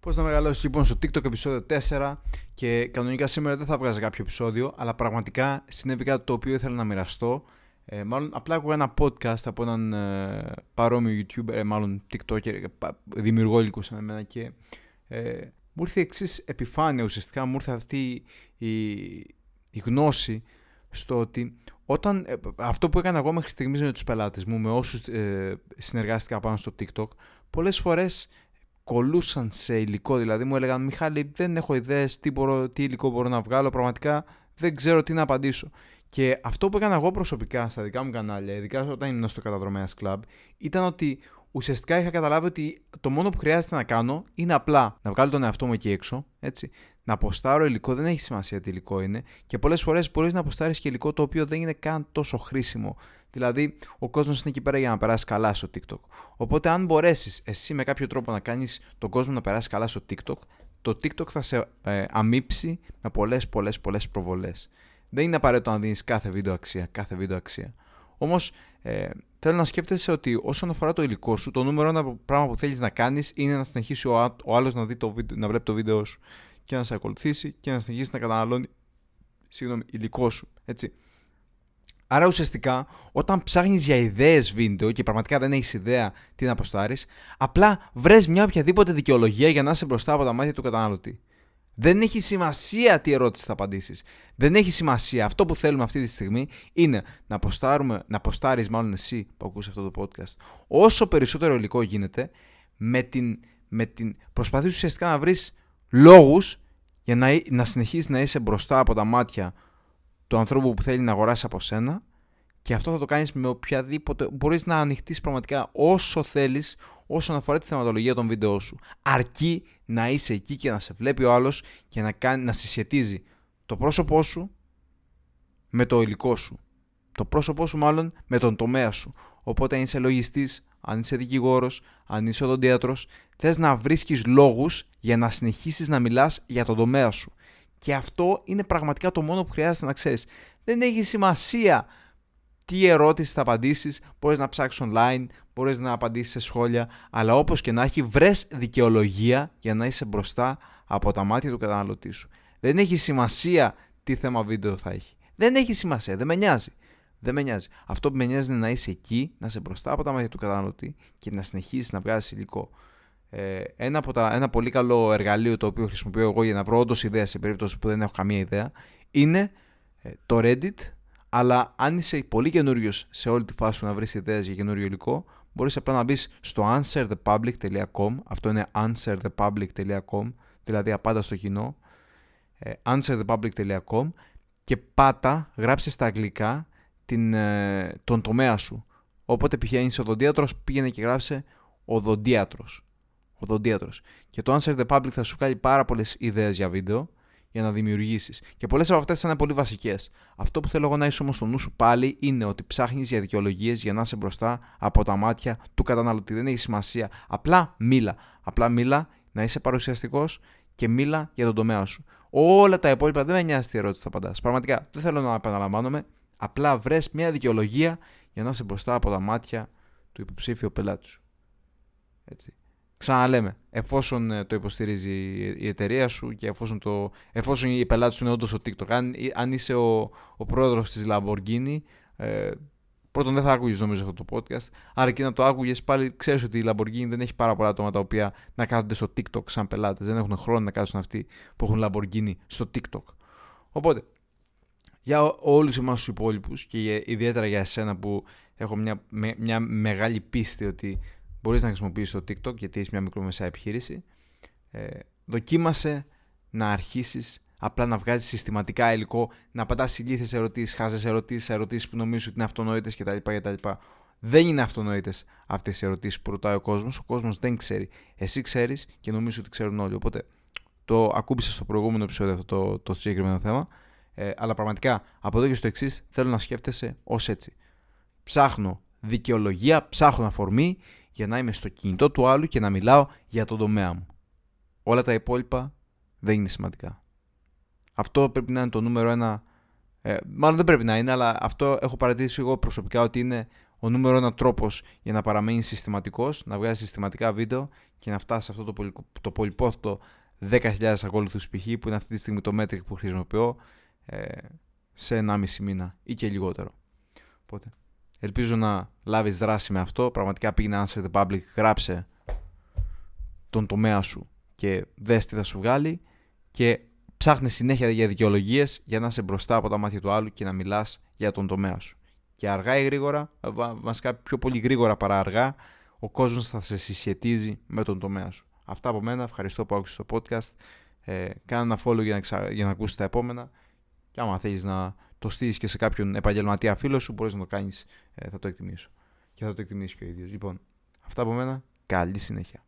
Πώς να μεγαλώσεις λοιπόν στο TikTok επεισόδιο 4 και κανονικά σήμερα δεν θα βγάζα κάποιο επεισόδιο, αλλά πραγματικά συνέβη κάτι το οποίο ήθελα να μοιραστώ. Ε, μάλλον απλά άκουγα ένα podcast από έναν ε, παρόμοιο YouTuber, ε, μάλλον TikToker, ε, δημιουργό υλικού σαν εμένα και ε, μου ήρθε η εξής επιφάνεια ουσιαστικά, μου ήρθε αυτή η, η γνώση στο ότι όταν, ε, αυτό που έκανα εγώ μέχρι στιγμής με τους πελάτες μου, με όσους ε, συνεργάστηκα πάνω στο TikTok, πολλές φορές κολούσαν σε υλικό, δηλαδή μου έλεγαν Μιχάλη δεν έχω ιδέες τι, μπορώ, τι υλικό μπορώ να βγάλω, πραγματικά δεν ξέρω τι να απαντήσω. Και αυτό που έκανα εγώ προσωπικά στα δικά μου κανάλια, ειδικά όταν ήμουν στο Καταδρομέας Club, ήταν ότι ουσιαστικά είχα καταλάβει ότι το μόνο που χρειάζεται να κάνω είναι απλά να βγάλω τον εαυτό μου εκεί έξω, έτσι, να αποστάρω υλικό, δεν έχει σημασία τι υλικό είναι και πολλές φορές μπορείς να αποστάρεις και υλικό το οποίο δεν είναι καν τόσο χρήσιμο. Δηλαδή, ο κόσμος είναι εκεί πέρα για να περάσει καλά στο TikTok. Οπότε, αν μπορέσεις εσύ με κάποιο τρόπο να κάνεις τον κόσμο να περάσει καλά στο TikTok, το TikTok θα σε ε, αμύψει με πολλές, πολλές, πολλές προβολές. Δεν είναι απαραίτητο να δίνεις κάθε βίντεο αξία. Κάθε βίντεο αξία. Όμως, ε, θέλω να σκέφτεσαι ότι όσον αφορά το υλικό σου, το νούμερο ένα πράγμα που θέλεις να κάνεις είναι να συνεχίσει ο, ο άλλος να, να βλέπει το βίντεο σου και να σε ακολουθήσει και να συνεχίσει να καταναλώνει συγγνώμη, υλικό σου. Έτσι. Άρα ουσιαστικά όταν ψάχνεις για ιδέες βίντεο και πραγματικά δεν έχεις ιδέα τι να αποστάρεις, απλά βρες μια οποιαδήποτε δικαιολογία για να είσαι μπροστά από τα μάτια του καταναλωτή. Δεν έχει σημασία τι ερώτηση θα απαντήσεις. Δεν έχει σημασία. Αυτό που θέλουμε αυτή τη στιγμή είναι να, αποστάρουμε, να αποστάρεις μάλλον εσύ που ακούς αυτό το podcast όσο περισσότερο υλικό γίνεται με την, με την προσπαθείς ουσιαστικά να βρεις λόγους για να, να συνεχίσεις να είσαι μπροστά από τα μάτια του ανθρώπου που θέλει να αγοράσεις από σένα και αυτό θα το κάνεις με οποιαδήποτε... Μπορείς να ανοιχτείς πραγματικά όσο θέλεις όσον αφορά τη θεματολογία των βίντεο σου. Αρκεί να είσαι εκεί και να σε βλέπει ο άλλος και να, κάνει, να συσχετίζει το πρόσωπό σου με το υλικό σου. Το πρόσωπό σου μάλλον με τον τομέα σου. Οπότε αν είσαι λογιστής, αν είσαι δικηγόρος, αν είσαι οδοντίατρος, θες να βρίσκεις λόγους για να συνεχίσεις να μιλάς για τον τομέα σου. Και αυτό είναι πραγματικά το μόνο που χρειάζεται να ξέρεις. Δεν έχει σημασία τι ερώτηση θα απαντήσεις, μπορείς να ψάξεις online, μπορείς να απαντήσεις σε σχόλια, αλλά όπως και να έχει βρες δικαιολογία για να είσαι μπροστά από τα μάτια του καταναλωτή σου. Δεν έχει σημασία τι θέμα βίντεο θα έχει. Δεν έχει σημασία, δεν με νοιάζει. Δεν με νοιάζει. Αυτό που με νοιάζει είναι να είσαι εκεί, να είσαι μπροστά από τα μάτια του καταναλωτή και να συνεχίσεις να βγάζεις υλικό. Ε, ένα, από τα, ένα πολύ καλό εργαλείο το οποίο χρησιμοποιώ εγώ για να βρω όντως ιδέα σε περίπτωση που δεν έχω καμία ιδέα είναι ε, το Reddit. Αλλά αν είσαι πολύ καινούριος σε όλη τη φάση σου να βρεις ιδέες για καινούριο υλικό, μπορείς απλά να μπεις στο answerthepublic.com. Αυτό είναι answerthepublic.com, δηλαδή απάντα στο κοινό. Ε, answerthepublic.com και πάτα, γράψε στα αγγλικά την, ε, τον τομέα σου. Όποτε πηγαίνεις οδοντίατρος, πήγαινε και γράψε οδοντίατρος. Οδοντίατρος. Και το Answer the Public θα σου κάνει πάρα πολλές ιδέες για βίντεο για να δημιουργήσεις. Και πολλές από αυτές θα είναι πολύ βασικές. Αυτό που θέλω εγώ να είσαι όμως στο νου σου πάλι είναι ότι ψάχνεις για δικαιολογίες για να είσαι μπροστά από τα μάτια του καταναλωτή. Δεν έχει σημασία. Απλά μίλα. Απλά μίλα, να είσαι παρουσιαστικός και μίλα για τον τομέα σου. Όλα τα υπόλοιπα δεν με νοιάζει τι ερώτηση θα απαντάς. Πραγματικά δεν θέλω να επαναλαμβάνομαι. Απλά βρες μια δικαιολογία για να είσαι μπροστά από τα μάτια του υποψήφιου πελάτης σου. Έτσι. Ξαναλέμε, εφόσον ε, το υποστηρίζει η εταιρεία σου και εφόσον, το, εφόσον οι πελάτες σου είναι όντως στο TikTok, αν, αν είσαι ο, ο πρόεδρος της Lamborghini, ε, πρώτον δεν θα άκουγες νομίζω αυτό το podcast. Άρα και να το άκουγες πάλι, ξέρεις ότι η Lamborghini δεν έχει πάρα πολλά άτομα τα οποία να κάθονται στο TikTok σαν πελάτες. Δεν έχουν χρόνο να κάτσουν αυτοί που έχουν Lamborghini στο TikTok. Οπότε, για όλους εμάς τους υπόλοιπους και ιδιαίτερα για εσένα που έχω μια, μια μεγάλη πίστη ότι μπορείς να χρησιμοποιήσεις το TikTok γιατί είσαι μια μικρομεσαία επιχείρηση ε, δοκίμασε να αρχίσεις απλά να βγάζεις συστηματικά υλικό να απαντάς ηλίθιες ερωτήσεις, χάζες ερωτήσεις, ερωτήσεις που νομίζεις ότι είναι αυτονόητες κτλ. κτλ. Δεν είναι αυτονόητες αυτές οι ερωτήσεις που ρωτάει ο κόσμος. Ο κόσμος δεν ξέρει. Εσύ ξέρεις και νομίζω ότι ξέρουν όλοι. Οπότε το ακούμπησα στο προηγούμενο επεισόδιο αυτό το, το συγκεκριμένο θέμα. Ε, αλλά πραγματικά από εδώ και στο εξής θέλω να σκέφτεσαι ως έτσι. Ψάχνω δικαιολογία, ψάχνω αφορμή για να είμαι στο κινητό του άλλου και να μιλάω για τον τομέα μου. Όλα τα υπόλοιπα δεν είναι σημαντικά. Αυτό πρέπει να είναι το νούμερο ένα. Ε, μάλλον δεν πρέπει να είναι, αλλά αυτό έχω παρατηρήσει εγώ προσωπικά ότι είναι ο νούμερο ένα τρόπος για να παραμένει συστηματικός, να βγάζεις συστηματικά βίντεο και να φτάσεις σε αυτό το, πολυ, το πολυπόθητο 10.000 ακόλουθους π.χ. που είναι αυτή τη στιγμή το metric που χρησιμοποιώ ε, σε 1,5 μήνα ή και λιγότερο. Οπότε, ελπίζω να λάβεις δράση με αυτό. Πραγματικά πήγαινε Answer the Public, γράψε τον τομέα σου και δες τι θα σου βγάλει και ψάχνε συνέχεια για δικαιολογίες για να είσαι μπροστά από τα μάτια του άλλου και να μιλάς για τον τομέα σου. Και αργά ή γρήγορα, βασικά πιο πολύ γρήγορα παρά αργά, ο κόσμος θα σε συσχετίζει με τον τομέα σου. Αυτά από μένα. Ευχαριστώ που άκουσες το podcast. Ε, κάνε ένα follow για να, ξα... για να ακούσεις τα επόμενα. Και άμα θέλεις να το στείλεις και σε κάποιον επαγγελματία φίλο σου, μπορείς να το κάνεις. Ε, θα το εκτιμήσω. Και θα το εκτιμήσει και ο ίδιος. Λοιπόν, αυτά από μένα. Καλή συνέχεια.